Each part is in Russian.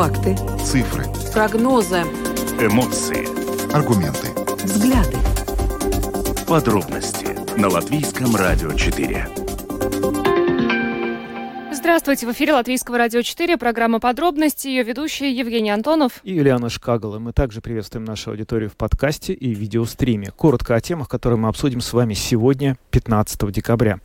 Факты. Цифры. Прогнозы. Эмоции. Аргументы. Взгляды. Подробности на Латвийском радио 4. Здравствуйте, в эфире Латвийского радио 4, программа «Подробности», ее ведущие Евгений Антонов и Юлиана Шкагала. Мы также приветствуем нашу аудиторию в подкасте и видеостриме. Коротко о темах, которые мы обсудим с вами сегодня, 15 декабря.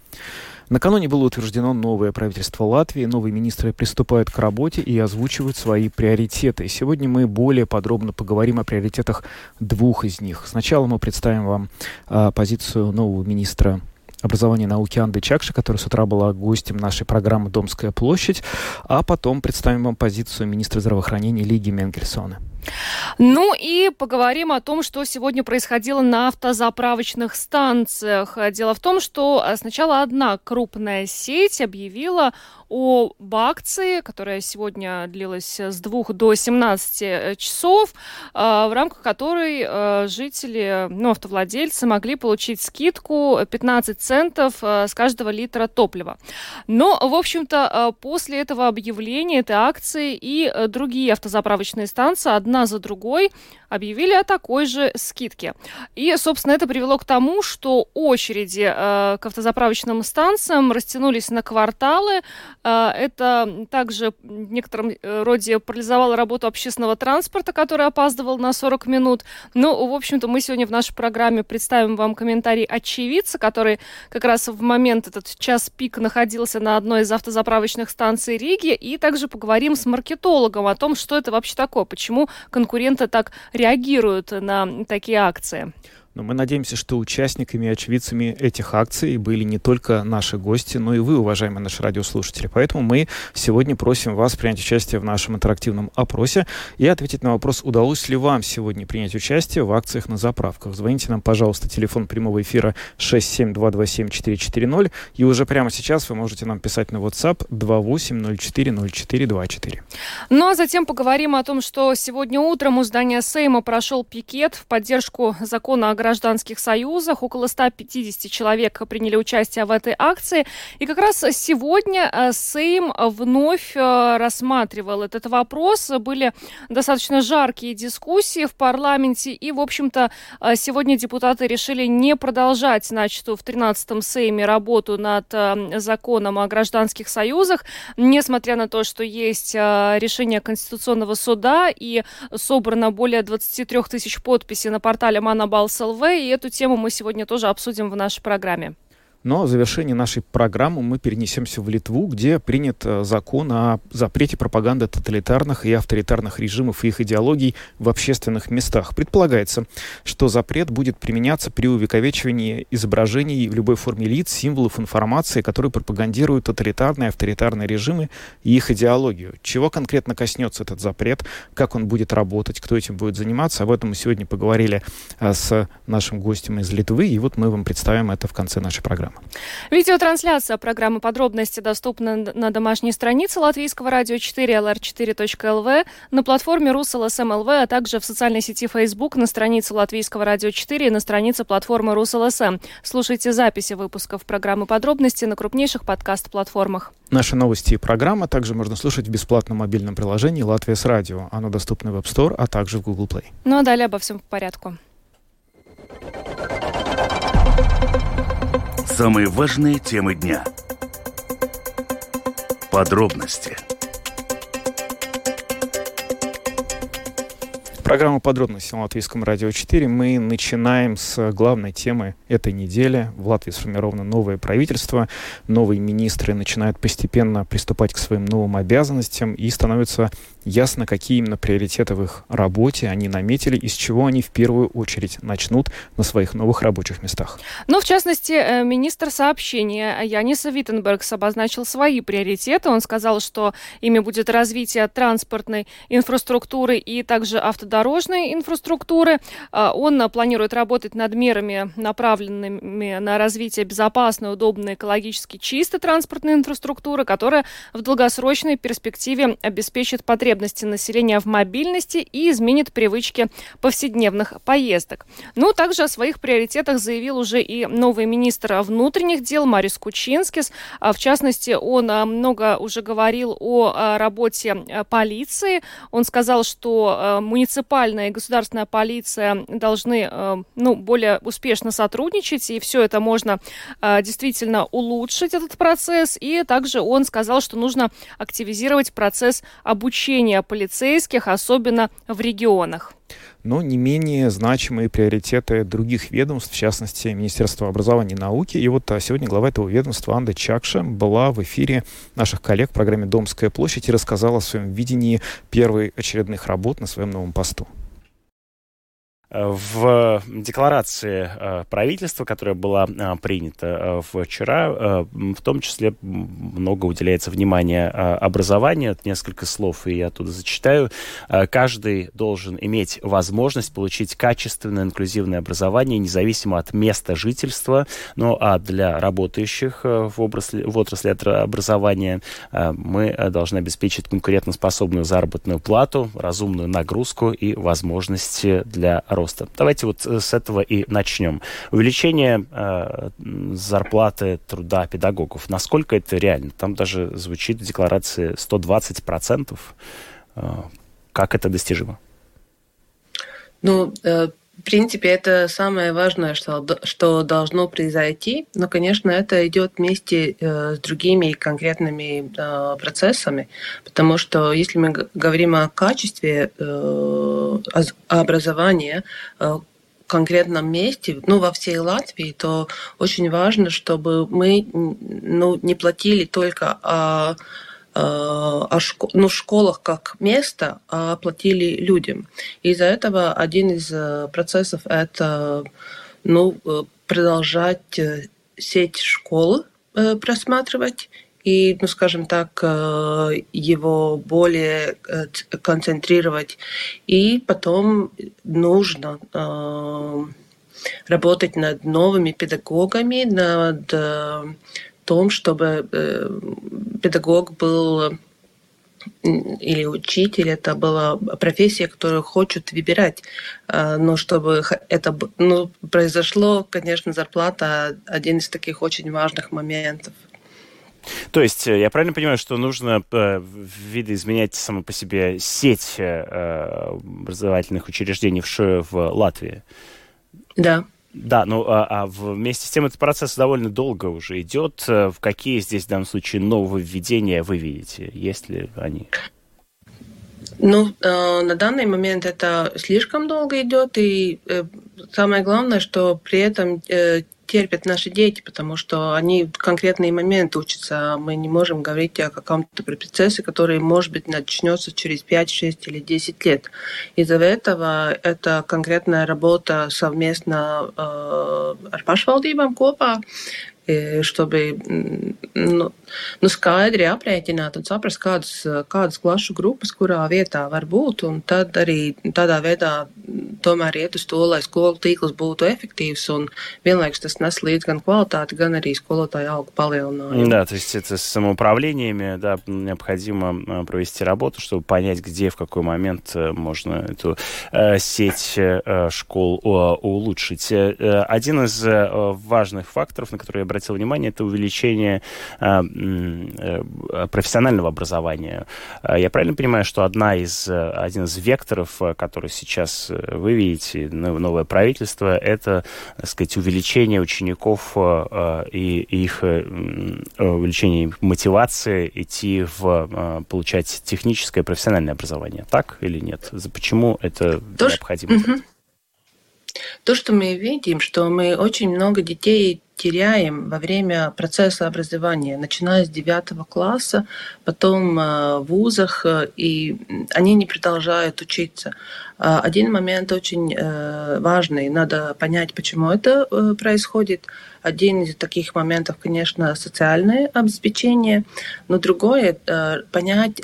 Накануне было утверждено новое правительство Латвии, новые министры приступают к работе и озвучивают свои приоритеты. Сегодня мы более подробно поговорим о приоритетах двух из них. Сначала мы представим вам а, позицию нового министра образования и науки Анды Чакши, которая с утра была гостем нашей программы «Домская площадь», а потом представим вам позицию министра здравоохранения Лиги Менгельсона. Ну и поговорим о том, что сегодня происходило на автозаправочных станциях. Дело в том, что э, сначала одна крупная сеть объявила об акции, которая сегодня длилась с 2 до 17 э, часов, э, в рамках которой жители, ну, автовладельцы могли получить скидку 15 центов с каждого литра топлива. Но, в общем-то, после этого объявления этой акции и другие автозаправочные станции, одна одна за другой объявили о такой же скидке. И, собственно, это привело к тому, что очереди э, к автозаправочным станциям растянулись на кварталы. Э, это также в некотором э, роде парализовало работу общественного транспорта, который опаздывал на 40 минут. Ну, в общем-то, мы сегодня в нашей программе представим вам комментарий очевидца, который как раз в момент этот час пик находился на одной из автозаправочных станций Риги, и также поговорим с маркетологом о том, что это вообще такое, почему конкуренты так реагируют на такие акции? Но мы надеемся, что участниками и очевидцами этих акций были не только наши гости, но и вы, уважаемые наши радиослушатели. Поэтому мы сегодня просим вас принять участие в нашем интерактивном опросе и ответить на вопрос, удалось ли вам сегодня принять участие в акциях на заправках. Звоните нам, пожалуйста, телефон прямого эфира 67227-440, и уже прямо сейчас вы можете нам писать на WhatsApp 28040424. Ну а затем поговорим о том, что сегодня утром у здания Сейма прошел пикет в поддержку закона о гражданских союзах. Около 150 человек приняли участие в этой акции. И как раз сегодня э, Сейм вновь э, рассматривал этот вопрос. Были достаточно жаркие дискуссии в парламенте. И, в общем-то, э, сегодня депутаты решили не продолжать начатую в 13-м Сейме работу над законом о гражданских союзах, несмотря на то, что есть решение Конституционного суда и собрано более 23 тысяч подписей на портале Манабалсел ЛВ, и эту тему мы сегодня тоже обсудим в нашей программе. Но в завершении нашей программы мы перенесемся в Литву, где принят э, закон о запрете пропаганды тоталитарных и авторитарных режимов и их идеологий в общественных местах. Предполагается, что запрет будет применяться при увековечивании изображений в любой форме лиц, символов информации, которые пропагандируют тоталитарные и авторитарные режимы и их идеологию. Чего конкретно коснется этот запрет, как он будет работать, кто этим будет заниматься, об этом мы сегодня поговорили э, с нашим гостем из Литвы, и вот мы вам представим это в конце нашей программы. Видеотрансляция программы «Подробности» доступна на домашней странице Латвийского радио 4 lr4.lv, на платформе Rus.LSM.lv, а также в социальной сети Facebook на странице Латвийского радио 4 и на странице платформы Rus.LSM. Слушайте записи выпусков программы «Подробности» на крупнейших подкаст-платформах. Наши новости и программа также можно слушать в бесплатном мобильном приложении «Latvijas Radio». Оно доступно в App Store, а также в Google Play. Ну а далее обо всем по порядку. Самые важные темы дня. Подробности – Программа «Подробности» на Латвийском радио 4. Мы начинаем с главной темы этой недели. В Латвии сформировано новое правительство. Новые министры начинают постепенно приступать к своим новым обязанностям и становится ясно, какие именно приоритеты в их работе они наметили, из чего они в первую очередь начнут на своих новых рабочих местах. Ну, в частности, э, министр сообщения Янис Виттенбергс обозначил свои приоритеты. Он сказал, что ими будет развитие транспортной инфраструктуры и также железнодорожной инфраструктуры. Он планирует работать над мерами, направленными на развитие безопасной, удобной, экологически чистой транспортной инфраструктуры, которая в долгосрочной перспективе обеспечит потребности населения в мобильности и изменит привычки повседневных поездок. Ну, также о своих приоритетах заявил уже и новый министр внутренних дел Марис Кучинскис. А, в частности, он а, много уже говорил о а, работе полиции. Он сказал, что муниципальная и государственная полиция должны ну, более успешно сотрудничать, и все это можно действительно улучшить, этот процесс. И также он сказал, что нужно активизировать процесс обучения полицейских, особенно в регионах но не менее значимые приоритеты других ведомств, в частности, Министерства образования и науки. И вот а, сегодня глава этого ведомства Анда Чакша была в эфире наших коллег в программе «Домская площадь» и рассказала о своем видении первой очередных работ на своем новом посту. В декларации э, правительства, которая была э, принята э, вчера, в том числе много уделяется внимания образованию. Несколько слов, и я оттуда зачитаю. Каждый должен иметь возможность получить качественное инклюзивное образование, независимо от места жительства. Ну а для работающих в отрасли, в отрасли образования мы должны обеспечить конкурентоспособную заработную плату, разумную нагрузку и возможности для роста. Давайте вот э, с этого и начнем. Увеличение э, зарплаты труда педагогов. Насколько это реально? Там даже звучит в декларации 120%. Э, как это достижимо? Ну, э, в принципе, это самое важное, что, что должно произойти. Но, конечно, это идет вместе э, с другими конкретными э, процессами, потому что если мы говорим о качестве э, образования, конкретном месте, ну, во всей Латвии, то очень важно, чтобы мы ну, не платили только Э, о шко ну, школах как место а оплатили людям. Из-за этого один из э, процессов – это ну, э, продолжать сеть школ просматривать и, ну, скажем так, его более концентрировать. И потом нужно работать над новыми педагогами, над том, чтобы э, педагог был или учитель, это была профессия, которую хочет выбирать. А, но чтобы это ну, произошло, конечно, зарплата один из таких очень важных моментов. То есть э, я правильно понимаю, что нужно э, видоизменять само по себе сеть образовательных учреждений в, в Латвии? Да. Да, ну а, а вместе с тем этот процесс довольно долго уже идет. Э, в какие здесь в данном случае нововведения вы видите? Есть ли они? Ну, э, на данный момент это слишком долго идет, и э, самое главное, что при этом э, терпят наши дети, потому что они в конкретный момент учатся. Мы не можем говорить о каком-то процессе, который, может быть, начнется через 5, 6 или 10 лет. Из-за этого это конкретная работа совместно э, ar pašvaldībām kopā, чтобы nu, nu skaidri aprēķināt un saprast, kādas, kādas klašu grupas kurā vietā var būt, un tad arī tādā veidā tomēr iet uz to, lai skolu tīkls būtu efektīvs, un vienlaikus tas nes līdz gan kvalitāti, gan arī skolotāju algu палеону. Да, то есть это самоуправлениями, да, необходимо провести работу, чтобы понять, где, в какой момент можно эту э, сеть э, школ э, улучшить. Один из важных факторов, на который обратил внимание, это увеличение э, э, профессионального образования. Э, я правильно понимаю, что одна из, один из векторов, который сейчас вы видите, новое правительство, это, так сказать, увеличение учеников и их увеличение мотивации идти в получать техническое профессиональное образование. Так или нет? Почему это То, необходимо? Угу. То, что мы видим, что мы очень много детей теряем во время процесса образования, начиная с девятого класса, потом э, в вузах, э, и они не продолжают учиться. А один момент очень э, важный, надо понять, почему это происходит. Один из таких моментов, конечно, социальное обеспечение, но другое понять,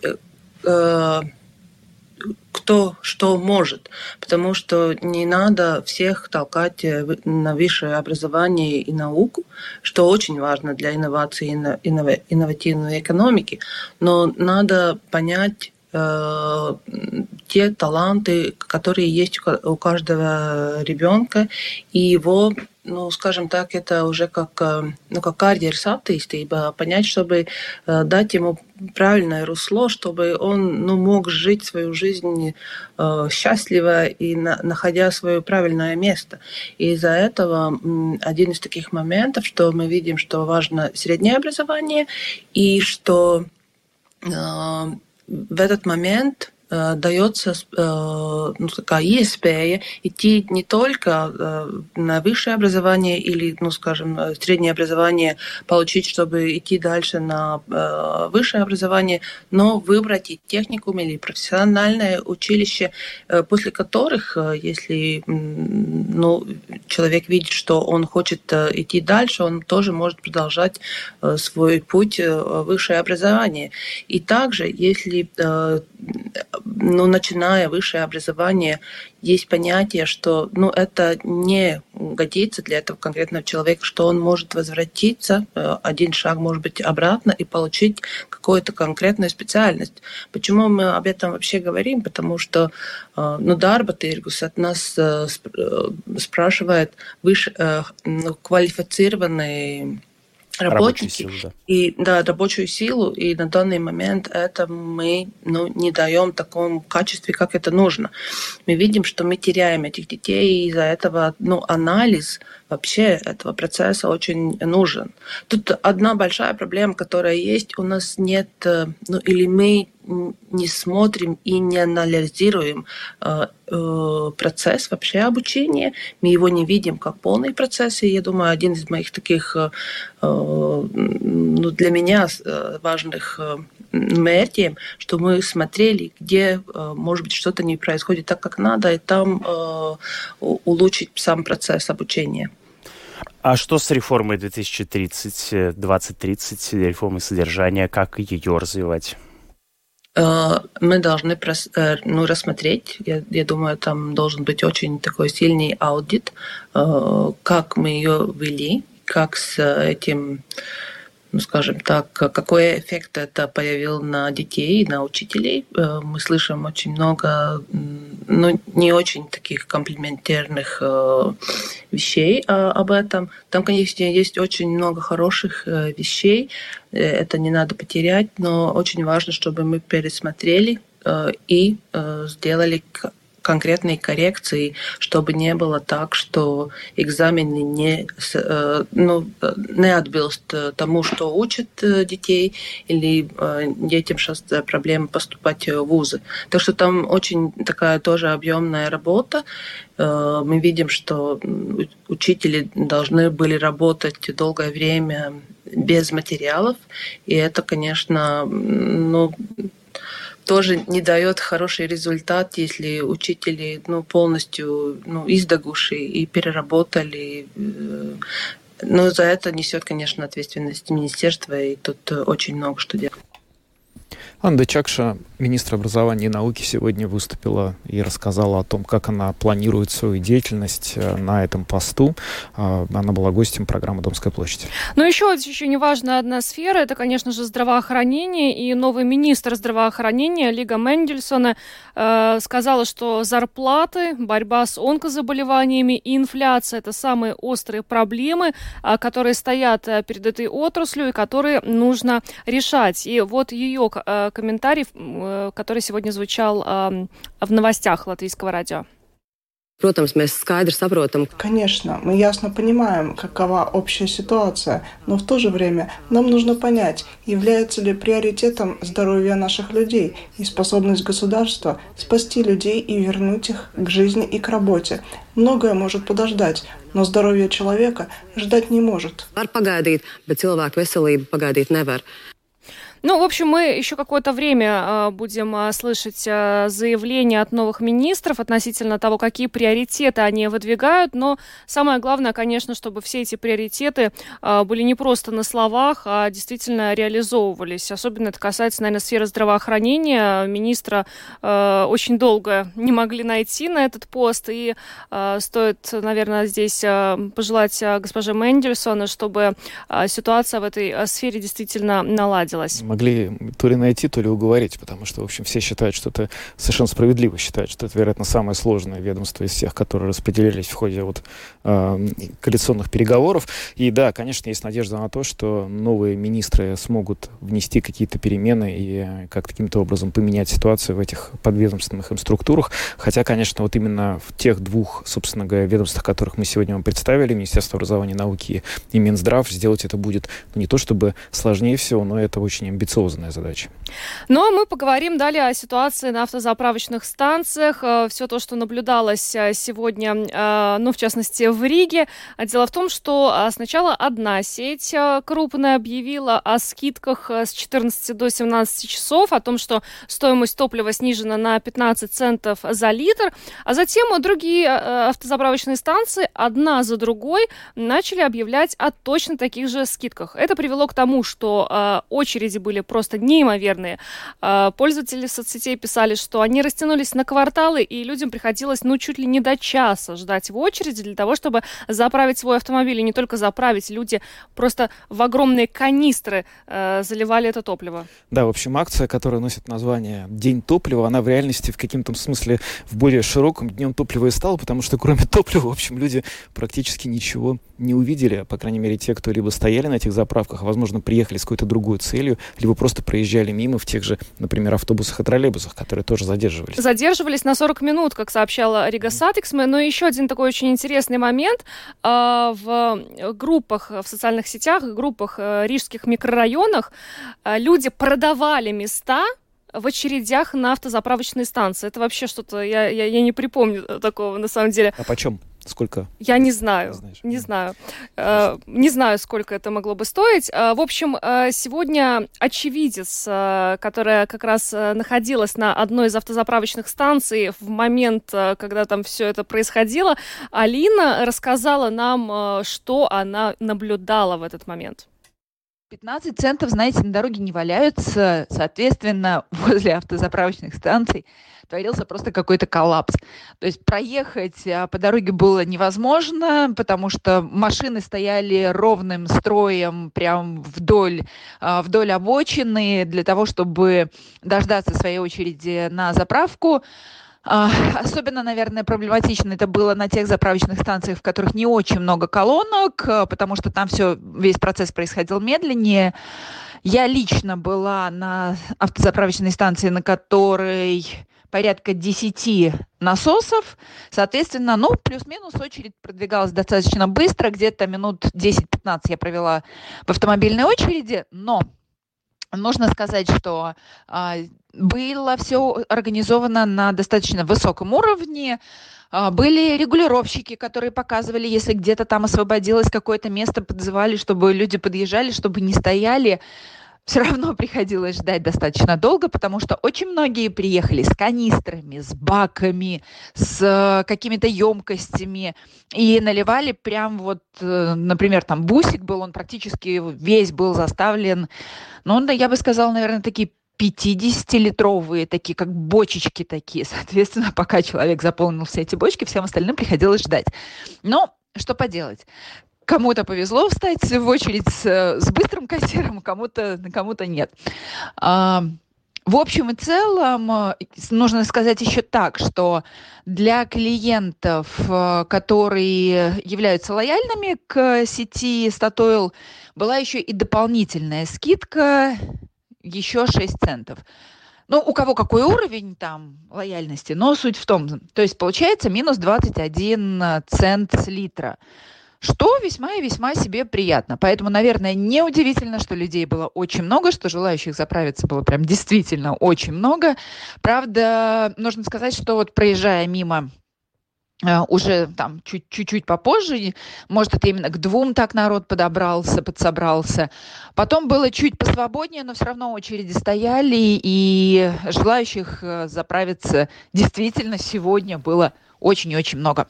кто что может, потому что не надо всех толкать на высшее образование и науку, что очень важно для инновации и инновативной экономики, но надо понять э, те таланты, которые есть у каждого ребенка, и его ну, скажем так, это уже как, э, ну, как карьерас attīstība, понять, чтобы э, дать ему правильное русло, чтобы он ну, мог жить свою жизнь э, счастливо и на, находя свое правильное место. И из-за этого один из таких моментов, что мы видим, что важно среднее образование, и что э, в этот момент дается э, ну, такая iespēja идти не только э, на высшее образование или, ну, скажем, среднее образование получить, чтобы идти дальше на высшее образование, но выбрать и техникум или профессиональное училище, после которых, если ну, человек видит, что он хочет идти дальше, он тоже может продолжать свой путь высшее образование. И также, если ну, начиная высшее образование, есть понятие, что ну, это не годится для этого конкретного человека, что он может возвратиться э, один шаг, может быть, обратно и получить какую-то конкретную специальность. Почему мы об этом вообще говорим? Потому что э, ну, Дарба Тиргус от нас э, спрашивает выше, ну, квалифицированные работники силу, да. и да, рабочую силу, и на данный момент это мы ну, не даем в таком качестве, как это нужно. Мы видим, что мы теряем этих детей, и из-за этого ну, анализ вообще этого процесса очень нужен. Тут одна большая проблема, которая есть, у нас нет, э, ну или мы не смотрим и не анализируем э, э, процесс вообще обучения, мы его не видим как полный процесс, и я думаю, один из моих таких ну, для меня важных мертием, что мы смотрели, где, может быть, что-то не происходит так, как надо, и там улучшить сам процесс обучения. А что с реформой 2030, 2030, реформой содержания, как ее развивать? Э, мы должны э, ну, рассмотреть, я, я думаю, там должен быть очень такой сильный аудит, э, как мы ее ввели, как с этим ну, скажем так, какой эффект это появил на детей, на учителей. Э, мы слышим очень много, ну, не очень таких комплементарных э, вещей а, об этом. Там, конечно, есть очень много хороших э, вещей, это не надо потерять, но очень важно, чтобы мы пересмотрели и сделали конкретной коррекции, чтобы не было так, что экзамены не, э, ну, не отбилст тому, что учат э, детей, или э, детям сейчас проблемы поступать в вузы. Так что там очень такая тоже объемная работа. Мы видим, что учители должны были работать долгое время без материалов, и это, конечно, ну, тоже не дает хороший результат, если учители ну, полностью ну, издогуши и переработали. Э, но за это несет, конечно, ответственность министерства, и тут очень много что делать. Анда Чакша, министр образования и науки, сегодня выступила и рассказала о том, как она планирует свою деятельность э, на этом посту. А, она была гостем программы «Домская площадь». Но еще очень важная одна сфера – это, конечно же, здравоохранение. И новый министр здравоохранения Лига Мендельсона э, сказала, что зарплаты, борьба с онкозаболеваниями и инфляция – это самые острые проблемы, э, которые стоят перед этой отраслью и которые нужно решать. И вот ее комментарий, который сегодня звучал в новостях Латвийского радио. Protams, mēs skaidri saprotam. Конечно, мы ясно понимаем, какова общая ситуация, но в то же время нам нужно понять, является ли приоритетом здоровье наших людей и способность государства спасти людей и вернуть их к жизни и к работе. Многое может подождать, но здоровье человека ждать не может. Var pagaidīt, bet cilvēku veselību pagaidīt nevar. Ну, в общем, мы еще какое-то время э, будем э, слышать э, заявления от новых министров относительно того, какие приоритеты они выдвигают. Но самое главное, конечно, чтобы все эти приоритеты были не просто на словах, а действительно реализовывались. Особенно это касается, наверное, сферы здравоохранения. Министра очень долго не могли найти на этот пост. И стоит, наверное, здесь пожелать госпоже Мендельсона, чтобы ситуация в этой сфере действительно наладилась могли то ли найти, то ли уговорить, потому что, в общем, все считают, что это совершенно справедливо считают, что это, вероятно, самое сложное ведомство из всех, которые распределились в ходе вот э, коалиционных переговоров. И да, конечно, есть надежда на то, что новые министры смогут внести какие-то перемены и как каким-то образом поменять ситуацию в этих подведомственных им структурах. Хотя, конечно, вот именно в тех двух, собственно говоря, ведомствах, которых мы сегодня вам представили, Министерство образования и науки и Минздрав, сделать это будет ну, не то чтобы сложнее всего, но это очень амбициозная задача. Ну, а мы поговорим далее о ситуации на автозаправочных станциях. Э, Все то, что наблюдалось э, сегодня, э, ну, в частности, в Риге. Дело в том, что сначала одна сеть крупная объявила о скидках с 14 до 17 часов, о том, что стоимость топлива снижена на 15 центов за литр, а затем другие автозаправочные станции одна за другой начали объявлять о точно таких же скидках. Это привело к тому, что очереди были были просто неимоверные. А, пользователи соцсетей писали, что они растянулись на кварталы, и людям приходилось, ну, чуть ли не до часа ждать в очереди для того, чтобы заправить свой автомобиль. И не только заправить, люди просто в огромные канистры э, заливали это топливо. Да, в общем, акция, которая носит название «День топлива», она в реальности в каком-то смысле в более широком днем топлива и стала, потому что кроме топлива, в общем, люди практически ничего не увидели, по крайней мере, те, кто либо стояли на этих заправках, а, возможно, приехали с какой-то другой целью, либо просто проезжали мимо в тех же, например, автобусах и троллейбусах, которые тоже задерживались. Задерживались на 40 минут, как сообщала Rīgas satiksme. Но еще один такой очень интересный момент. А, в группах, в социальных сетях, группах э, рижских микрорайонах э, люди продавали места в очередях на автозаправочные станции. Это вообще что-то, я, я, я не припомню такого на самом деле. А почем? Сколько? Я не знаю. Знаешь? Не знаю. Э, не знаю, сколько это могло бы стоить. Э, в общем, э, сегодня очевидец, э, которая как раз э, находилась на одной из автозаправочных станций в момент, э, когда там все это происходило, Алина рассказала нам, э, что она наблюдала в этот момент. 15 центов, знаете, на дороге не валяются. Соответственно, возле автозаправочных станций творился просто какой-то коллапс. То есть проехать а, по дороге было невозможно, потому что машины стояли ровным строем прям вдоль, а, вдоль обочины для того, чтобы дождаться своей очереди на заправку. А, особенно, наверное, проблематично это было на тех заправочных станциях, в которых не очень много колонок, а, потому что там все, весь процесс происходил медленнее. Я лично была на автозаправочной станции, на которой порядка 10 насосов. Соответственно, ну, плюс-минус очередь продвигалась достаточно быстро. Где-то минут 10-15 я провела в автомобильной очереди. Но Нужно сказать, что а, было все организовано на достаточно высоком уровне. А, были регулировщики, которые показывали, если где-то там освободилось какое-то место, подзывали, чтобы люди подъезжали, чтобы не стояли все равно приходилось ждать достаточно долго, потому что очень многие приехали с канистрами, с баками, с э, какими-то емкостями и наливали прям вот, э, например, там бусик был, он практически весь был заставлен, ну, да, я бы сказала, наверное, такие 50-литровые, такие как бочечки такие. Соответственно, пока человек заполнил все эти бочки, всем остальным приходилось ждать. Но что поделать? Кому-то повезло встать в очередь с, с быстрым кассиром, кому-то кому-то нет. А, в общем и целом, э, нужно сказать еще так, что для клиентов, э, которые являются лояльными к сети Statoil, была еще и дополнительная скидка, еще 6 центов. Ну, у кого какой уровень там лояльности, но суть в том, то есть получается минус 21 цент с литра что весьма и весьма себе приятно. Поэтому, наверное, неудивительно, что людей было очень много, что желающих заправиться было прям действительно очень много. Правда, нужно сказать, что вот проезжая мимо Э, уже там чуть-чуть попозже, может, это именно к двум так народ подобрался, подсобрался. Потом было чуть посвободнее, но все равно очереди стояли, и желающих э, заправиться действительно сегодня было очень-очень много.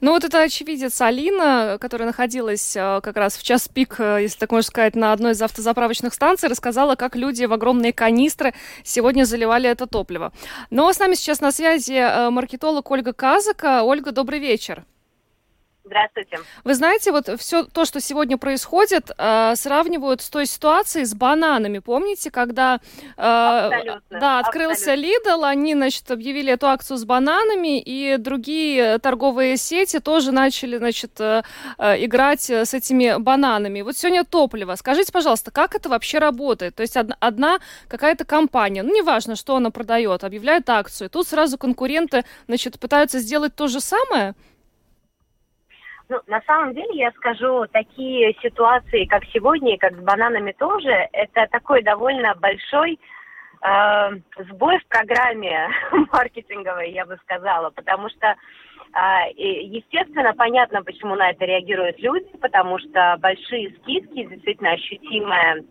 Ну вот это очевидец Алина, которая находилась э, как раз в час пик, если так можно сказать, на одной из автозаправочных станций, рассказала, как люди в огромные канистры сегодня заливали это топливо. Но с нами сейчас на связи маркетолог Ольга Казака. Ольга, добрый вечер. Здравствуйте. Вы знаете, вот все то, что сегодня происходит, э, сравнивают с той ситуацией с бананами. Помните, когда э, да, открылся Lidl, они, значит, объявили эту акцию с бананами, и другие торговые сети тоже начали, значит, э, э, играть с этими бананами. Вот сегодня топливо. Скажите, пожалуйста, как это вообще работает? То есть одна, одна какая-то компания, ну, неважно, что она продает, объявляет акцию. Тут сразу конкуренты, значит, пытаются сделать то же самое – ну, на самом деле, я скажу, такие ситуации, как сегодня, и как с бананами тоже, это такой довольно большой э, сбой в программе маркетинговой, я бы сказала, потому что э, Естественно, понятно, почему на это реагируют люди, потому что большие скидки, действительно ощутимая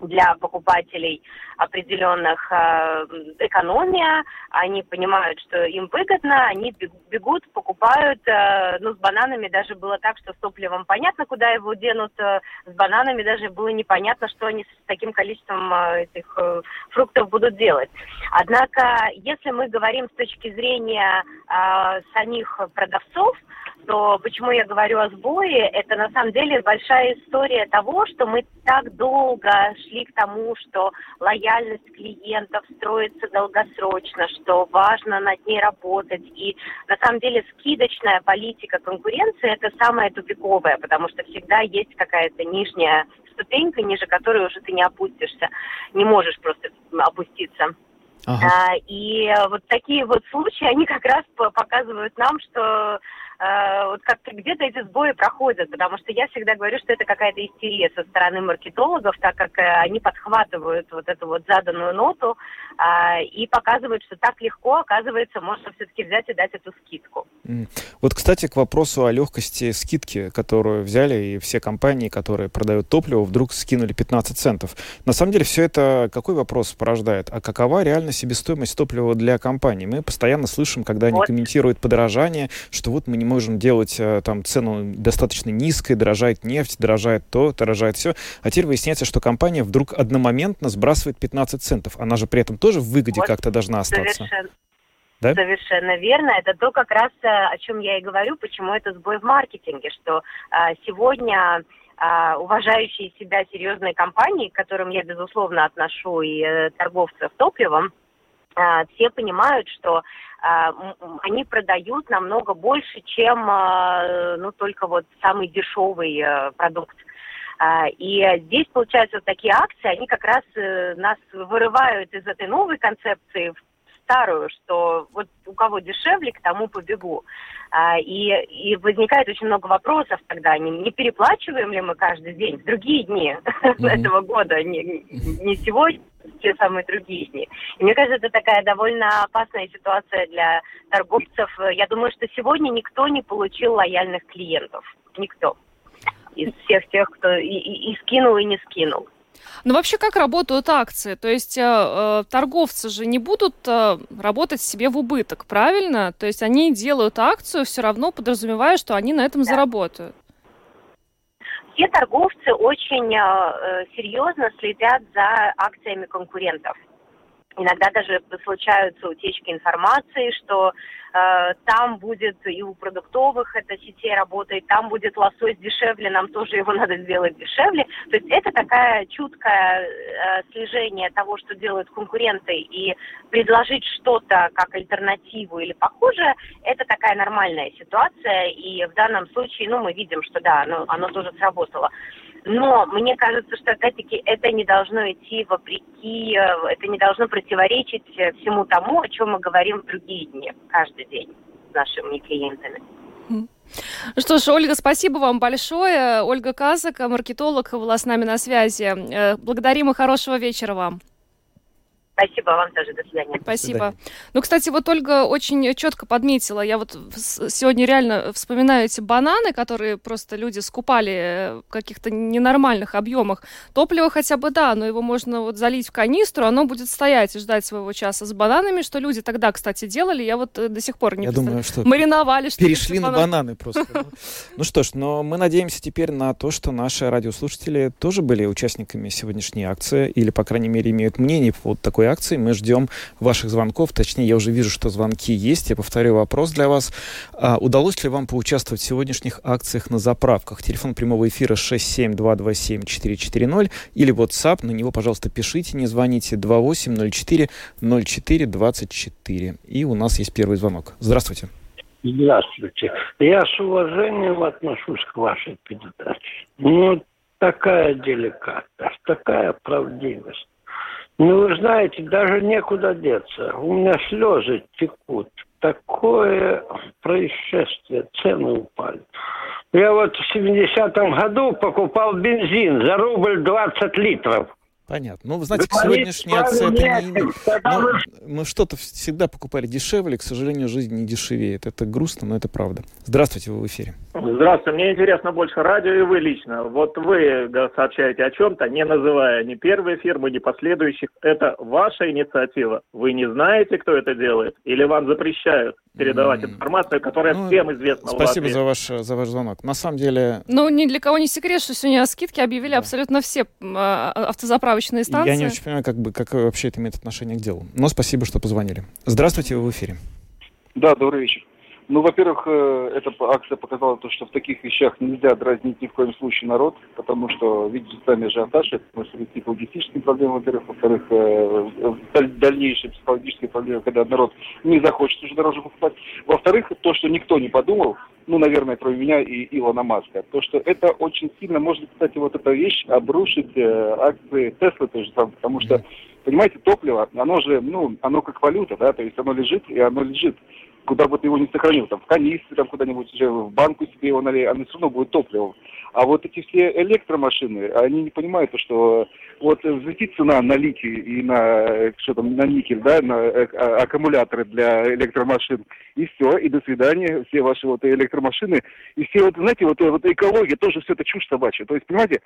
для покупателей определенных э, экономия, они понимают, что им выгодно, они бегут, покупают, э, ну, с бананами даже было так, что с топливом понятно, куда его денут, э, с бананами даже было непонятно, что они с таким количеством э, этих э, фруктов будут делать. Однако, если мы говорим с точки зрения э, самих продавцов, то почему я говорю о сбое, это на самом деле большая история того, что мы так долго шли к тому, что лояльность клиентов строится долгосрочно, что важно над ней работать. И на самом деле скидочная политика конкуренции – это самое тупиковое, потому что всегда есть какая-то нижняя ступенька, ниже которой уже ты не опустишься, не можешь просто опуститься. Ага. А, и вот такие вот случаи, они как раз показывают нам, что Э, вот как-то где-то эти сбои проходят, потому что я всегда говорю, что это какая-то истерия со стороны маркетологов, так как э, они подхватывают вот эту вот заданную ноту а, и показывают, что так легко, оказывается, можно все-таки взять и дать эту скидку. Вот, кстати, к вопросу о легкости скидки, которую взяли, и все компании, которые продают топливо, вдруг скинули 15 центов. На самом деле, все это какой вопрос порождает? А какова реально себестоимость топлива для компании? Мы постоянно слышим, когда они вот. комментируют подорожание, что вот мы не можем делать э, там цену достаточно низкой, дорожает нефть, дорожает то, дорожает все. А теперь выясняется, что компания вдруг одномоментно сбрасывает 15 центов. Она же при этом тоже в выгоде вот как-то должна остаться. Совершенно. Да? Совершенно верно. Это то как раз, э, о чем я и говорю, почему это сбой в маркетинге, что а, сегодня а, уважающие себя серьезные компании, к которым я, безусловно, отношу и э, торговцев топливом, все понимают, что а, они продают намного больше, чем а, ну, только вот самый дешевый э, продукт. И здесь, получается, вот такие акции, они как раз э, нас вырывают из этой новой концепции в старую, что вот у кого дешевле, к тому побегу. И, и возникает очень много вопросов тогда, не, не переплачиваем ли мы каждый день в другие дни mm-hmm. этого года, не, не сегодня, те самые другие дни. И мне кажется, это такая довольно опасная ситуация для торговцев. Я думаю, что сегодня никто не получил лояльных клиентов. Никто. Из всех тех, кто и, и, и скинул, и не скинул. Ну вообще как работают акции? То есть э, э, торговцы же не будут э, работать себе в убыток, правильно? То есть они делают акцию, все равно подразумевая, что они на этом да. заработают все торговцы очень э, серьезно следят за акциями конкурентов. Иногда даже случаются утечки информации, что э, там будет и у продуктовых это сетей работает, там будет лосось дешевле, нам тоже его надо сделать дешевле. То есть это такая чуткое э, слежение того, что делают конкуренты, и предложить что-то как альтернативу или похожее, это такая нормальная ситуация, и в данном случае, ну, мы видим, что да, оно, оно тоже сработало. Но мне кажется, что опять-таки это не должно идти вопреки, э, это не должно противоречить э, всему тому, о чем мы говорим в другие дни, каждый день с нашими клиентами. Что ж, Ольга, спасибо вам большое. Ольга Казак, маркетолог, была с нами на связи. Э, благодарим и хорошего вечера вам. Спасибо вам тоже. До свидания. Спасибо. Ну, кстати, вот Ольга очень четко подметила. Я вот сегодня реально вспоминаю эти бананы, которые просто люди скупали э, в каких-то ненормальных объемах. Топливо хотя бы да, но его можно вот залить в канистру, оно будет стоять и ждать своего часа с бананами, что люди тогда, кстати, делали. Я вот э, до сих пор не Я думаю, что мариновали. Что перешли на бананы просто. Ну что ж, но мы надеемся теперь на то, что наши радиослушатели тоже были участниками сегодняшней акции, или, по крайней мере, имеют мнение по вот такой акции. Мы ждем ваших звонков. Точнее, я уже вижу, что звонки есть. Я повторю вопрос для вас. А, удалось ли вам поучаствовать в сегодняшних акциях на заправках? Телефон прямого эфира 67227-440 или WhatsApp. На него, пожалуйста, пишите, не звоните. 2804 04 24. И у нас есть первый звонок. Здравствуйте. Здравствуйте. Я с уважением отношусь к вашей передаче. Ну, такая деликатность, такая правдивость. Ну, вы знаете, даже некуда деться. У меня слезы текут. Такое происшествие, цены упали. Я вот в 70-м году покупал бензин за рубль 20 литров. Понятно. Ну, вы знаете, к сегодняшней акции это не имеет. Но мы что-то всегда покупали дешевле, к сожалению, жизнь не дешевеет. Это грустно, но это правда. Здравствуйте, вы в эфире. Здравствуйте. Мне интересно больше радио и вы лично. Вот вы сообщаете о чем-то, не называя ни первой фирмы, ни последующих. Это ваша инициатива. Вы не знаете, кто это делает? Или вам запрещают передавать mm. информацию, которая ну, всем известна Спасибо за ваш, за ваш звонок. На самом деле... Ну, ни для кого не секрет, что сегодня скидки объявили да. абсолютно все а, автозаправки заправочные станции. Я не очень понимаю, как бы, какое вообще это имеет отношение к делу. Но спасибо, что позвонили. Здравствуйте, вы в эфире. Да, добрый вечер. Ну, во-первых, э, эта акция показала то, что в таких вещах нельзя дразнить ни в коем случае народ, потому что, видите, сами ажиотаж, это может привести к логистическим проблемам, во-первых, во-вторых, э, дальнейшие психологические проблемы, когда народ не захочет уже дороже покупать. Во-вторых, то, что никто не подумал, ну, наверное, кроме меня и Илона Маска, то, что это очень сильно может, кстати, вот эта вещь обрушить э, акции Теслы той же самой, потому что, понимаете, топливо, оно же, ну, оно как валюта, да, то есть оно лежит, и оно лежит куда бы ты его не сохранил, там, в канистре, там, куда-нибудь в банку себе его налей, оно все равно будет топливом. А вот эти все электромашины, они не понимают, что вот взлетит цена на литий и на, что там, на никель, да, на э, а, аккумуляторы для электромашин, и все, и до свидания, все ваши вот электромашины, и все вот, знаете, вот, вот экология тоже все это чушь собачья. То есть, понимаете,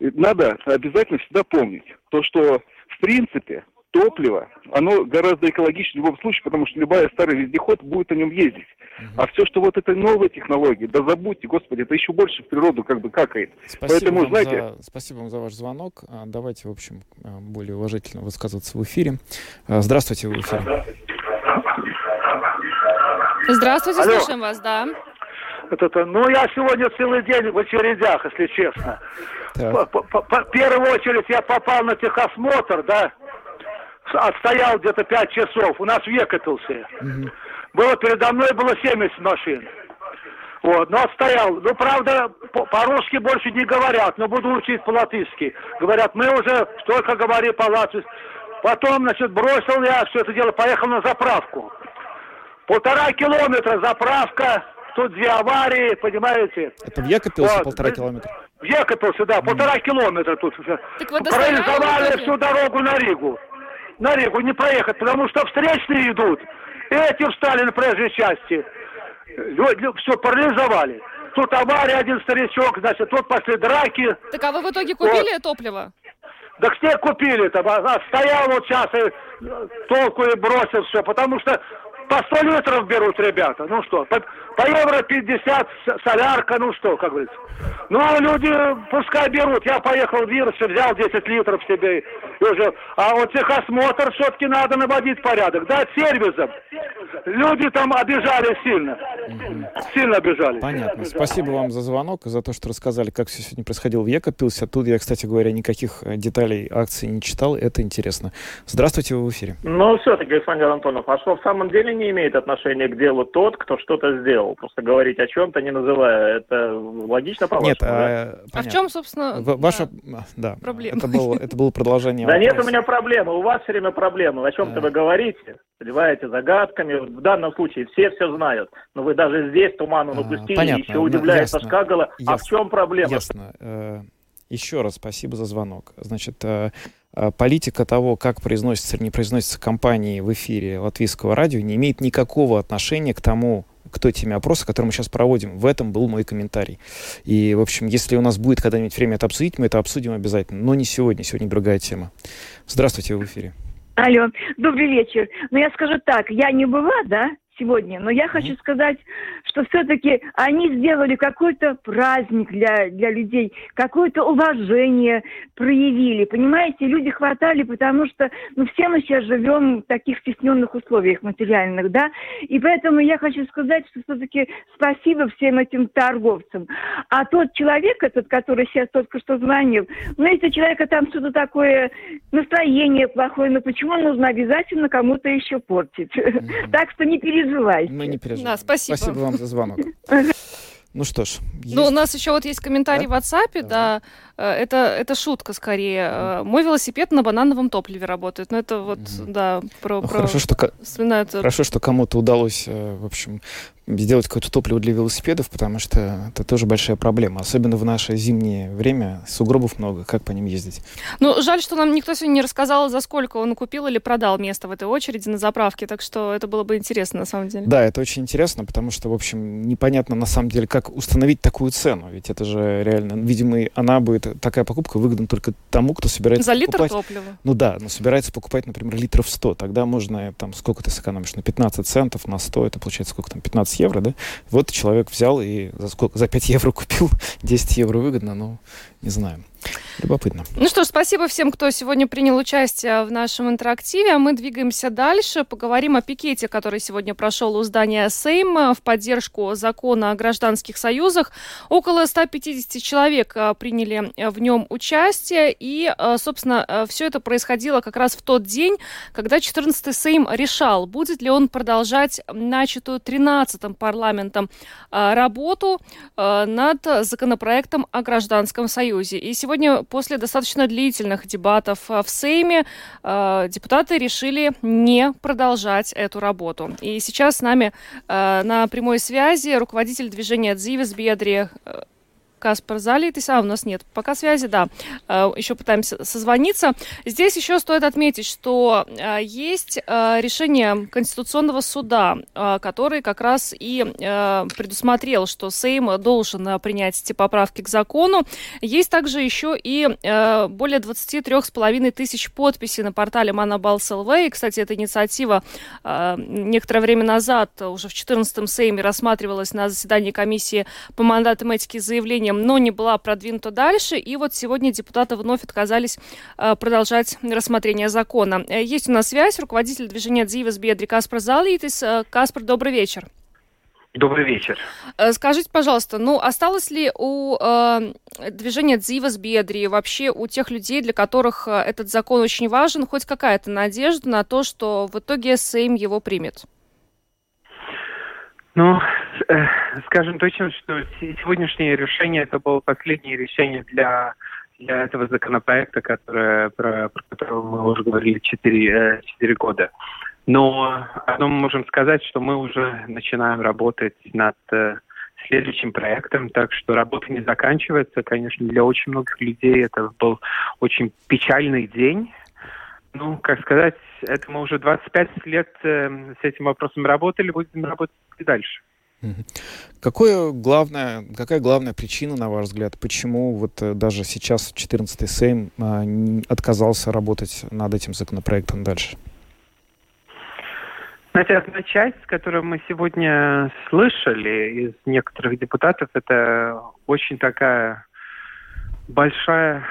надо обязательно всегда помнить то, что в принципе топливо, оно гораздо экологичнее в любом случае, потому что любая старый вездеход будет на нем ездить. А все, что вот это новые технологии, да забудьте, господи, это еще больше в природу как бы какает. Спасибо, Поэтому, вам, знаете... за, спасибо вам за ваш звонок. А, давайте, в общем, а, более уважительно высказываться в эфире. А, здравствуйте, вы в эфире. Здравствуйте, Алло. слушаем вас, да. Это, это, ну, я сегодня целый день в очередях, если честно. В первую очередь я попал на техосмотр, да, отстоял где-то 5 часов. У нас век этался. Угу. Было передо мной было 70 машин. Вот, но отстоял. Ну, правда, по-русски больше не говорят, но буду учить по-латышски. Говорят, мы уже столько говорим по-латышски. Потом, значит, бросил я все это дело, поехал на заправку. Полтора километра заправка, тут две аварии, понимаете. Это в Екапилсе вот. полтора километра? В Екапилсе, да, mm. полтора километра тут. Так вы Парализовали всю дорогу на Ригу на реку не проехать, потому что встречные идут. Эти встали на проезжей части. Все, парализовали. Тут авария, один старичок, значит, тут пошли драки. Так а вы в итоге купили вот. топливо? Так все купили там, а, а стоял вот сейчас и толку и бросил все, потому что по 100 литров берут ребята. Ну что, по, по евро 50 солярка, ну что, как говорится. Ну, а люди пускай берут. Я поехал в Вирус, взял 10 литров себе. И уже. А вот техосмотр все-таки надо наводить порядок. Да, сервисом. Люди там обижали сильно. Сильно обижали. Понятно. Спасибо вам за звонок, за то, что рассказали, как все сегодня происходило в Екапилсе. Тут я, кстати говоря, никаких э, деталей акции не читал. Это интересно. Здравствуйте, вы в эфире. Ну, все-таки, Александр Антонов, а что в самом деле не имеет отношения к делу тот, кто что-то сделал? Просто говорить о чем-то, не называя. Это логично, по Нет, а, а в чем, собственно, в, ваша, да, проблема? Это было, это было продолжение Да нет у меня проблемы, у вас все время проблемы. О чем-то вы говорите, поливаете загадками. В данном случае все все знают. Но вы даже здесь туману напустили, и еще удивляется Шкагала. А в чем проблема? Ясно. Э, Еще раз спасибо за звонок. Значит, э, э, политика того, как произносится или не произносится компании в эфире латвийского радио, не имеет никакого отношения к тому, к той теме опроса, который мы сейчас проводим. В этом был мой комментарий. И, в общем, если у нас будет когда-нибудь время это обсудить, мы это обсудим обязательно. Но не сегодня, сегодня другая тема. Здравствуйте, вы в эфире. Алло, добрый вечер. Ну, я скажу так, я не была, да, сегодня. Но я хочу сказать, что все-таки они сделали какой-то праздник для, для людей, какое-то уважение проявили. Понимаете, люди хватали, потому что ну, все мы сейчас живем в таких стесненных условиях материальных, да. И поэтому я хочу сказать, что все-таки спасибо всем этим торговцам. А тот человек, этот, который сейчас только что звонил, ну, если у человека там что-то такое, настроение плохое, ну почему нужно обязательно кому-то еще портить? Mm-hmm. Так что не переживайте переживайте. Мы не переживаем. Да, спасибо. Спасибо вам за звонок. Ну что ж. Есть... Ну, у нас еще вот есть комментарий да? в WhatsApp, да. Э, это, это шутка скорее. Mm. Мой велосипед на банановом топливе работает. Но ну, это вот, mm. да, про, ну, про хорошо, что, хорошо, что кому-то удалось, э, в общем, сделать какое-то топливо для велосипедов, потому что это тоже большая проблема. Особенно в наше зимнее время сугробов много. Как по ним ездить? Ну, жаль, что нам никто сегодня не рассказал, за сколько он купил или продал место в этой очереди на заправке. Так что это было бы интересно, на самом деле. Да, это очень интересно, потому что, в общем, непонятно на самом деле, как установить такую цену. Ведь это же реально, видимо, она будет, такая покупка выгодна только тому, кто собирается За покупать. литр топлива? Ну да, но собирается покупать, например, литров 100. Тогда можно, там, сколько ты сэкономишь? На 15 центов, на 100, это получается сколько там, 15 евро, да? Вот человек взял и за сколько? За 5 евро купил, 10 евро выгодно, но не знаю. Любопытно. Ну что ж, спасибо всем, кто сегодня принял участие в нашем интерактиве. Мы двигаемся дальше. Поговорим о пикете, который сегодня прошел у здания Сейм в поддержку закона о гражданских союзах. Около 150 человек а, приняли в нем участие. И, а, собственно, все это происходило как раз в тот день, когда 14-й Сейм решал, будет ли он продолжать начатую 13-м парламентом работу над законопроектом о гражданском союзе. И сегодня сегодня после достаточно длительных дебатов э, в Сейме э, депутаты решили не продолжать эту работу. И сейчас с нами э, на прямой связи руководитель движения «Дзивис Бедри» Каспар Залитис. А, у нас нет пока связи, да. Э, еще пытаемся созвониться. Здесь еще стоит отметить, что э, есть э, решение Конституционного суда, который как раз и предусмотрел, что Сейм должен принять эти поправки к закону. Есть также еще и более 23,5 тысяч подписей на портале Манабалс ЛВ. И, кстати, эта инициатива некоторое время назад, уже в 14-м Сейме, рассматривалась на заседании комиссии по мандатам этики заявления решением, но не была продвинута дальше. И вот сегодня депутаты вновь отказались э, продолжать рассмотрение закона. Э, есть у нас связь, руководитель движения «Дзивас Бедри» Каспар Залитис. Э, Каспар, добрый вечер. Добрый вечер. Скажите, пожалуйста, ну осталось ли у э, движения Дзивас Бедри, вообще у тех людей, для которых этот закон очень важен, хоть какая-то надежда на то, что в итоге Сейм его примет? Ну, э, скажем точно, что сегодняшнее решение это было последнее решение для для этого законопроекта, который, про, про который мы уже говорили 4, 4 э, года. Но одно мы можем сказать, что мы уже начинаем работать над э, следующим проектом, так что работа не заканчивается. Конечно, для очень многих людей это был очень печальный день, ну, как сказать, это мы уже 25 лет э, с этим вопросом работали, будем работать и дальше. Какое главное, какая главная причина, на ваш взгляд, почему вот э, даже сейчас 14-й Сейм э, отказался работать над этим законопроектом дальше? Знаете, одна часть, которую мы сегодня слышали из некоторых депутатов, это очень такая большая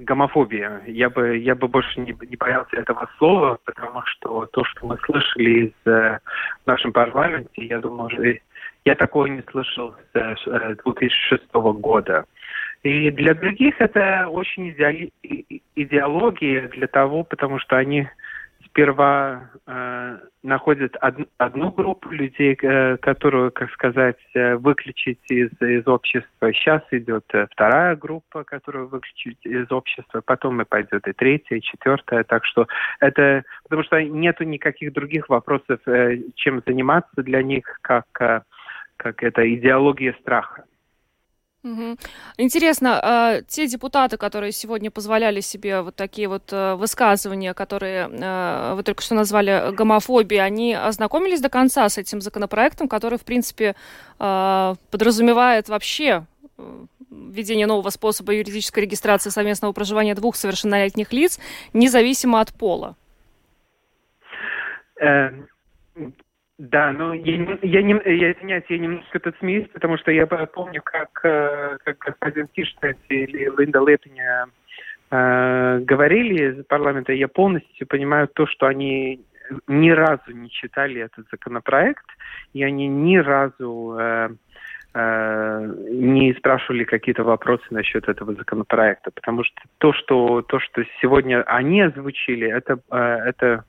гомофобия. Я бы, я бы больше не, не боялся этого слова, потому что то, что мы слышали из, э, в нашем парламенте, я думаю, я такого не слышал с 2006 э, года. И для других это очень идеология для того, потому что они сперва э, находят од, одну группу людей, э, которую, как сказать, э, выключить из, из общества. Сейчас идет э, вторая группа, которую выключить из общества, потом и пойдет и третья, и четвертая. Так что это, потому что нету никаких других вопросов, э, чем заниматься для них, как, э, как это идеология страха. Угу. Интересно, а те депутаты, которые сегодня позволяли себе вот такие вот э, высказывания, которые э, вы только что назвали гомофобией, они ознакомились до конца с этим законопроектом, который, в принципе, э, подразумевает вообще введение нового способа юридической регистрации совместного проживания двух совершеннолетних лиц, независимо от пола? Да, ну я, я, не, я извиняюсь, я немножко тут смеюсь, потому что я помню, как, э, как господин Тиштейн или Линда Леппиня э, говорили из парламента, я полностью понимаю то, что они ни разу не читали этот законопроект, и они ни разу э, э, не спрашивали какие-то вопросы насчет этого законопроекта, потому что то, что то, что сегодня они озвучили, это э, это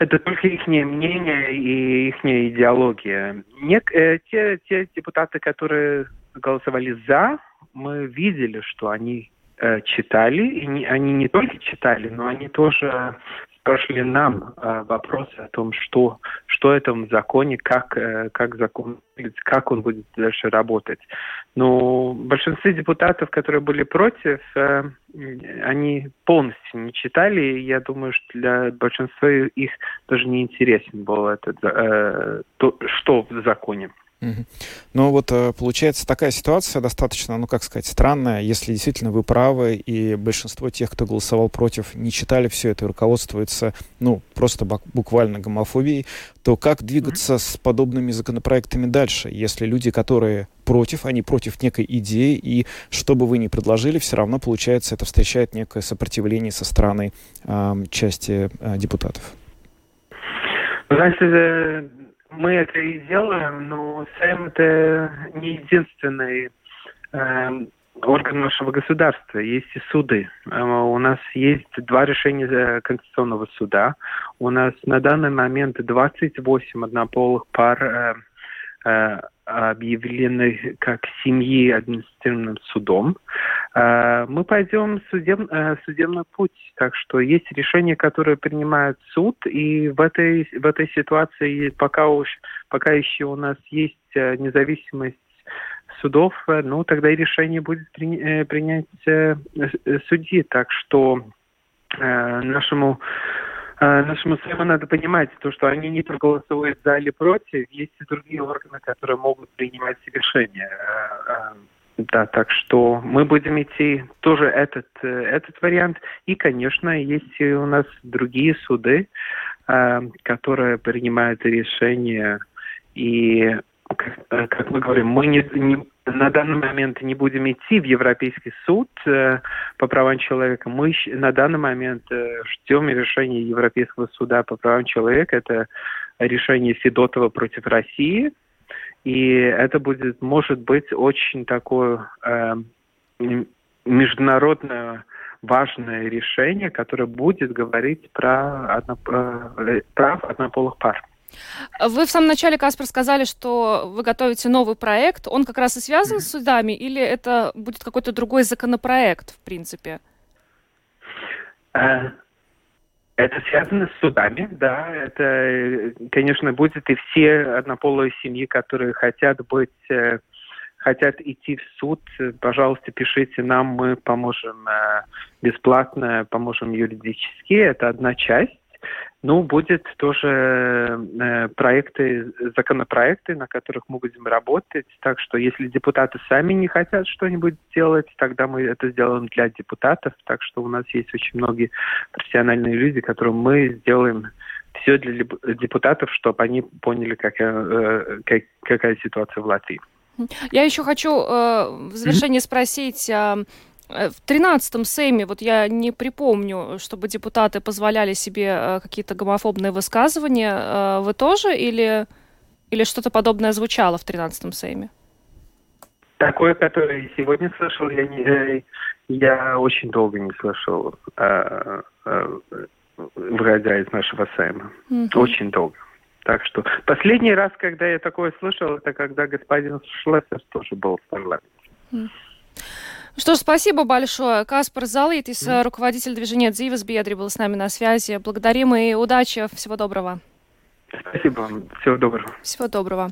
это только их мнение и их идеология. Не, э, те, те депутаты, которые голосовали за, мы видели, что они э, читали, и не, они не только читали, но они тоже спрашивали нам э, вопросы о том, что, что в законе, как, э, как закон, как он будет дальше работать. Но большинство депутатов, которые были против, э, они полностью не читали, и я думаю, что для большинства их даже не интересен был этот, э, то, что в законе. Угу. Ну вот э, получается такая ситуация достаточно, ну как сказать, странная, если действительно вы правы, и большинство тех, кто голосовал против, не читали все это и руководствуется, ну, просто буквально гомофобией, то как двигаться с подобными законопроектами дальше, если люди, которые против, они против некой идеи, и что бы вы ни предложили, все равно, получается, это встречает некое сопротивление со стороны э, части э, депутатов? Знаете, мы это и делаем, но СЭМ это не единственный э, орган нашего государства. Есть и суды. Э, у нас есть два решения Конституционного суда. У нас на данный момент 28 однополых пар э, э, объявлены как семьи административным судом. А, мы пойдем судеб, э, судебный путь, так что есть решения, которые принимает суд, и в этой, в этой ситуации пока, уж, пока еще у нас есть э, независимость судов, э, ну, тогда и решение будет при, принять судьи. Так что нашему нашему СЭМу надо понимать, то, что они не проголосуют за или против, есть и другие органы, которые могут принимать решения. А, а, да, так что мы будем идти тоже этот, э, этот вариант. И, конечно, есть у нас другие суды, которые принимают решения. И, как, как мы говорим, мы не, не на данный момент не будем идти в Европейский суд э, по правам человека. Мы на данный момент э, ждем решения Европейского суда по правам человека. Это решение Федотова против России. И это будет, может быть, очень такое э, международное важное решение, которое будет говорить про одно, э, прав однополых пар. Вы в самом начале, Каспар, сказали, что вы готовите новый проект. Он как раз и связан mm-hmm. с судами, или это будет какой-то другой законопроект, в принципе? Э, это связано с судами, да. Это, конечно, будет и все однополые семьи, которые хотят быть, э, хотят идти в суд. Пожалуйста, пишите нам, мы поможем э, бесплатно, поможем юридически. Это одна часть. Ну, будет тоже э, проекты, законопроекты, на которых мы будем работать. Так что если депутаты сами не хотят что-нибудь делать, тогда мы это сделаем для депутатов. Так что у нас есть очень многие профессиональные люди, которым мы сделаем все для депутатов, чтобы они поняли, какая, э, как, какая ситуация в Латвии. Я еще хочу э, в завершение спросить, э, Э, в тринадцатом Сейме, вот я не припомню, чтобы депутаты позволяли себе э, какие-то гомофобные высказывания. Э, вы тоже или, или что-то подобное звучало в тринадцатом Сейме? Такое, которое сегодня слышал, я, не, я очень долго не слышал, э, э, выходя из нашего Сейма. Mm-hmm. Очень долго. Так что последний раз, когда я такое слышал, это когда господин Шлессер тоже был в парламенте. Mm. Что ж, спасибо большое. Каспар Залитис, mm. руководитель движения «Дзивас Бедри» был с нами на связи. Благодарим и удачи. Всего доброго. Спасибо вам. Всего доброго. Всего доброго.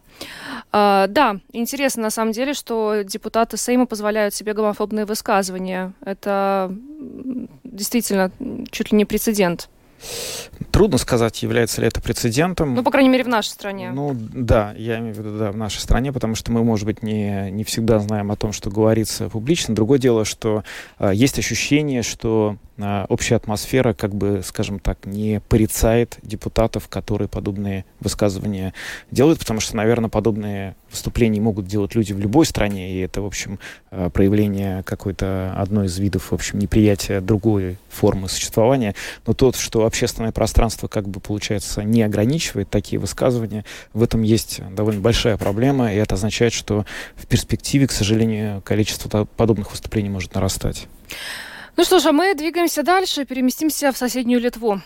А, да, интересно на самом деле, что депутаты Сейма позволяют себе гомофобные высказывания. Это действительно чуть ли не прецедент. Трудно сказать, является ли это прецедентом. Ну, по крайней мере, в нашей стране. Ну, да, я имею в виду, да, в нашей стране, потому что мы, может быть, не, не всегда знаем о том, что говорится публично. Другое дело, что э, есть ощущение, что общая атмосфера, как бы, скажем так, не порицает депутатов, которые подобные высказывания делают, потому что, наверное, подобные выступления могут делать люди в любой стране, и это, в общем, э, проявление какой-то одной из видов, в общем, неприятия другой формы существования. Но тот, что общественное пространство, как бы, получается, не ограничивает такие высказывания, в этом есть довольно большая проблема, и это означает, что в перспективе, к сожалению, количество подобных выступлений может нарастать. Ну что ж, а мы двигаемся дальше, переместимся в соседнюю Литву.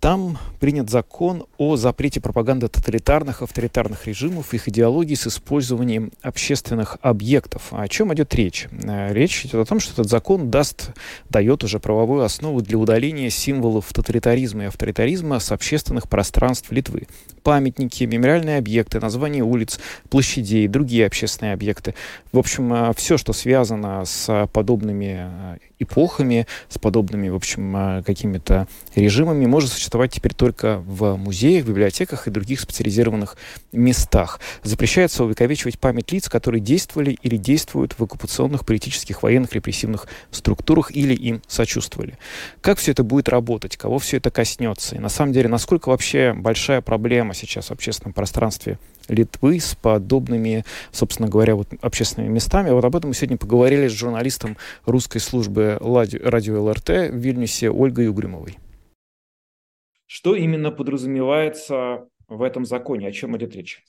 Там принят закон о запрете пропаганды тоталитарных, авторитарных режимов, их идеологии с использованием общественных объектов. О чем идет речь? Э, речь идет о том, что этот закон даст, дает уже правовую основу для удаления символов тоталитаризма и авторитаризма с общественных пространств Литвы. Памятники, мемориальные объекты, названия улиц, площадей, другие общественные объекты. В общем, э, все, что связано с подобными э, эпохами, с подобными, в общем, какими-то режимами, может существовать теперь только в музеях, библиотеках и других специализированных местах. Запрещается увековечивать память лиц, которые действовали или действуют в оккупационных политических, военных, репрессивных структурах или им сочувствовали. Как все это будет работать? Кого все это коснется? И на самом деле, насколько вообще большая проблема сейчас в общественном пространстве Литвы с подобными, собственно говоря, вот общественными местами. Вот об этом мы сегодня поговорили с журналистом русской службы радио ЛРТ в Вильнюсе Ольгой Угрюмовой. Что именно подразумевается в этом законе? О чем идет речь?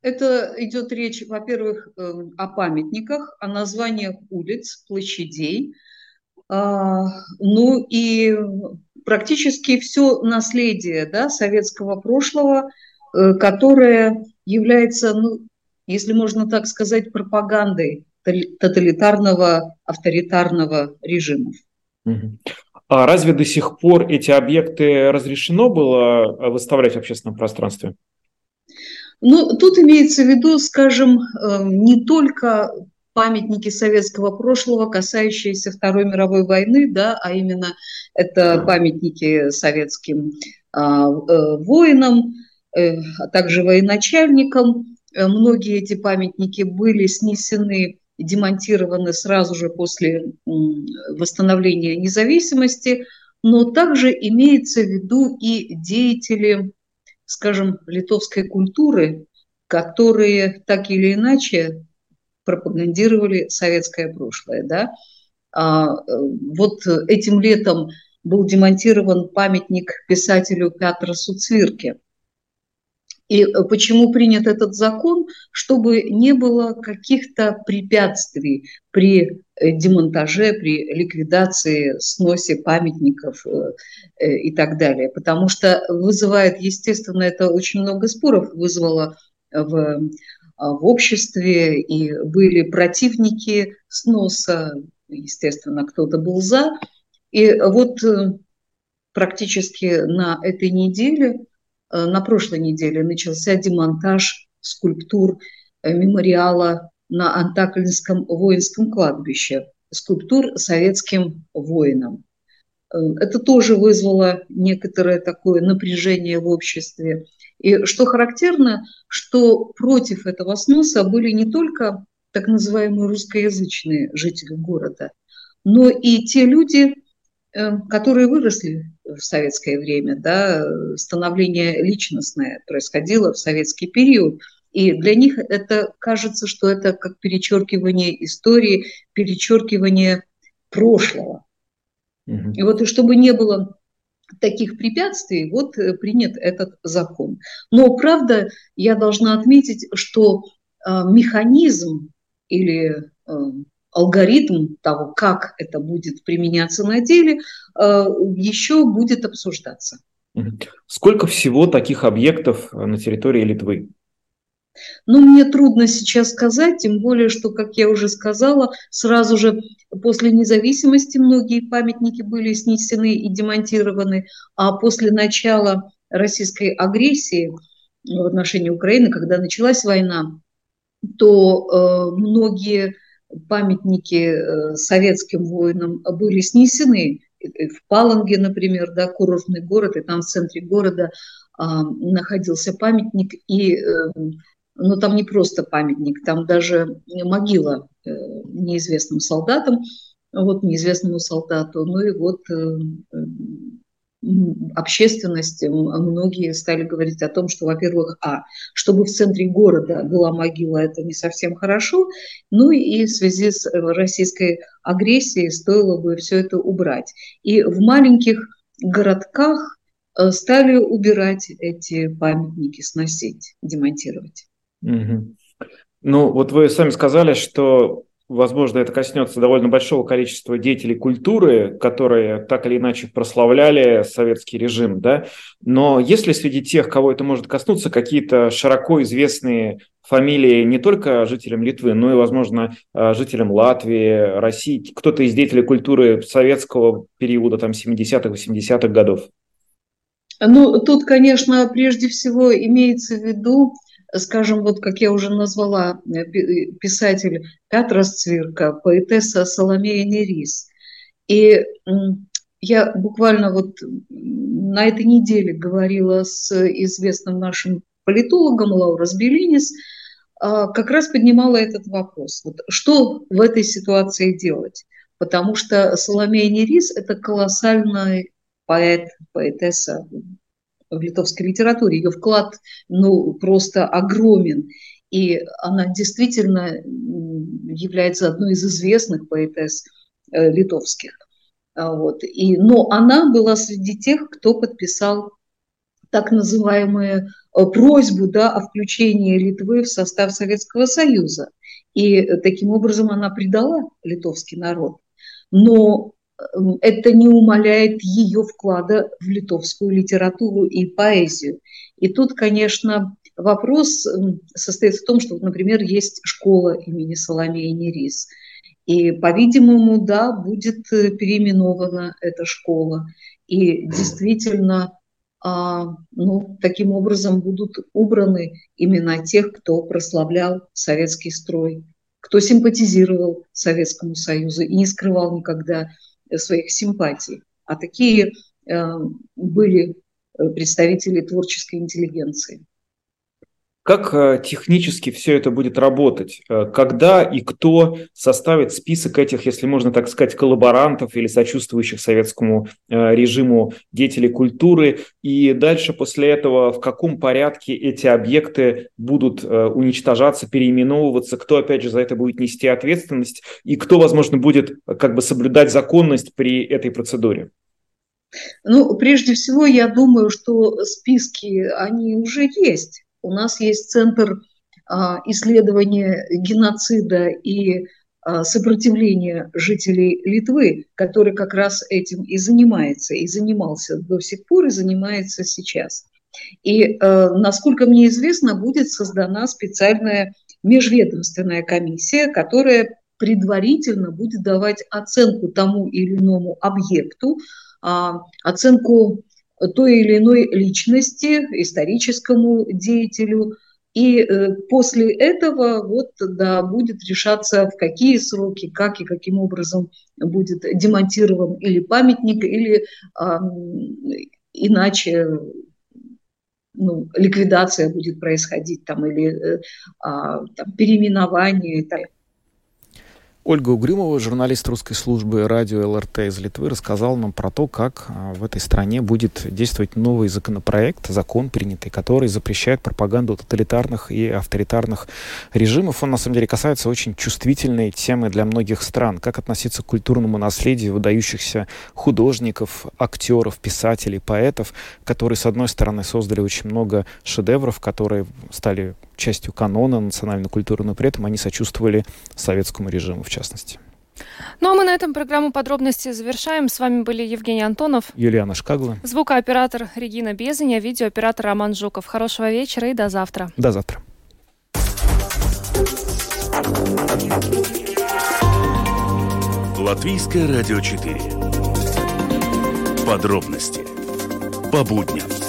Это идет речь, во-первых, эм, о памятниках, о названиях улиц, площадей. А, ну и практически все наследие да, советского прошлого, э, которое является, ну, если можно так сказать, пропагандой тоталитарного, авторитарного режимов. А разве до сих пор эти объекты разрешено было э, выставлять в общественном пространстве? Ну, тут имеется в виду, скажем, эм, не только памятники советского прошлого, касающиеся Второй мировой войны, да, а именно это памятники советским а, э, воинам, э, а также военачальникам. Многие эти памятники были снесены демонтированы сразу же после восстановления независимости, но также имеется в виду и деятели, скажем, литовской культуры, которые так или иначе пропагандировали советское прошлое. Да? А, вот этим летом был демонтирован памятник писателю Петру Суцвирке – и э, почему принят этот закон? Чтобы не было каких-то препятствий при э, демонтаже, при ликвидации, сносе памятников э, и так далее. Потому что вызывает, естественно, это очень много споров вызвало в, в обществе, и были противники сноса, естественно, кто-то был за. И вот практически на этой неделе на прошлой неделе начался демонтаж скульптур э, мемориала на Антаклинском воинском кладбище, скульптур советским воинам. Э, это тоже вызвало некоторое такое напряжение в обществе. И что характерно, что против этого сноса были не только так называемые русскоязычные жители города, но и те люди, которые выросли в советское время, да, становление личностное происходило в советский период. И для них это кажется, что это как перечеркивание истории, перечеркивание прошлого. Угу. И вот и чтобы не было таких препятствий, вот э, принят этот закон. Но, правда, я должна отметить, что э, механизм или э, алгоритм того, как это будет применяться на деле, э, еще будет обсуждаться. Сколько всего таких объектов на территории Литвы? Ну, мне трудно сейчас сказать, тем более, что, как я уже сказала, сразу же после независимости многие памятники были снесены и демонтированы, а после начала российской агрессии в отношении Украины, когда началась война, то многие памятники советским воинам были снесены. В Паланге, например, да, курортный город, и там в центре города находился памятник, и но там не просто памятник, там даже могила э, неизвестным солдатам, вот неизвестному солдату, ну и вот э, общественность, многие стали говорить о том, что, во-первых, а, чтобы в центре города была могила, это не совсем хорошо, ну и в связи с российской агрессией стоило бы все это убрать. И в маленьких городках э, стали убирать эти памятники, сносить, демонтировать. Угу. Ну, вот вы сами сказали, что, возможно, это коснется довольно большого количества деятелей культуры, которые так или иначе прославляли советский режим, да? Но есть ли среди тех, кого это может коснуться, какие-то широко известные фамилии не только жителям Литвы, но и, возможно, э, жителям Латвии, России, кто-то из деятелей культуры советского периода, там, 70-х, 80-х годов? Ну, тут, конечно, прежде всего имеется в виду скажем, вот как я уже назвала, э, э, писатель Петрос Цвирка, поэтесса Соломея Нерис. И я буквально вот на этой неделе говорила с известным нашим политологом Лаурас Белинис, а, как раз поднимала этот вопрос. Вот что в этой ситуации делать? Потому что Соломея Нерис – это колоссальный поэт, поэтесса, в литовской литературе. Ее вклад ну, просто огромен. И она действительно является одной из известных поэтесс э, литовских. А, вот. И, но она была среди тех, кто подписал так называемую э, просьбу да, о включении Литвы в состав Советского Союза. И таким образом она предала литовский народ. Но это не умаляет ее вклада в литовскую литературу и поэзию. И тут, конечно, вопрос состоит в том, что, например, есть школа имени Соломеи Нерис. И, по-видимому, да, будет э, переименована эта школа. И действительно, а, ну, таким образом будут убраны имена тех, кто прославлял советский строй, кто симпатизировал Советскому Союзу и не скрывал никогда своих симпатий. А такие э, были э, представители творческой интеллигенции. Как э, технически все это будет работать? Когда и кто составит список этих, если можно так сказать, коллаборантов или сочувствующих советскому режиму деятелей культуры? И дальше после этого в каком порядке эти объекты будут уничтожаться, переименовываться? Кто, опять же, за это будет нести ответственность? И кто, возможно, будет как бы соблюдать законность при этой процедуре? Ну, прежде всего, я думаю, что списки, они уже есть у нас есть Центр а, исследования геноцида и а, сопротивления жителей Литвы, который как раз этим и занимается, и занимался до сих пор, и занимается сейчас. И, а, насколько мне известно, будет создана специальная межведомственная комиссия, которая предварительно будет давать оценку тому или иному объекту, оценку той или иной личности, историческому деятелю. И э, после этого вот, да, будет решаться, в какие сроки, как и каким образом будет демонтирован или памятник, или а, иначе ну, ликвидация будет происходить там, или э, а, там, переименование. Так. Ольга Угрюмова, журналист русской службы радио ЛРТ из Литвы, рассказала нам про то, как а, в этой стране будет действовать новый законопроект, закон принятый, который запрещает пропаганду тоталитарных и авторитарных режимов. Он, на самом деле, касается очень чувствительной темы для многих стран. Как относиться к культурному наследию выдающихся художников, актеров, писателей, поэтов, которые, с одной стороны, создали очень много шедевров, которые стали частью канона национальной культуры, но при этом они сочувствовали советскому режиму, в частности. Ну а мы на этом программу подробности завершаем. С вами были Евгений Антонов, Юлиана Шкагла, звукооператор Регина Безаня, видеооператор Роман Жуков. Хорошего вечера и до завтра. До завтра. Латвийское радио 4. Подробности по будням.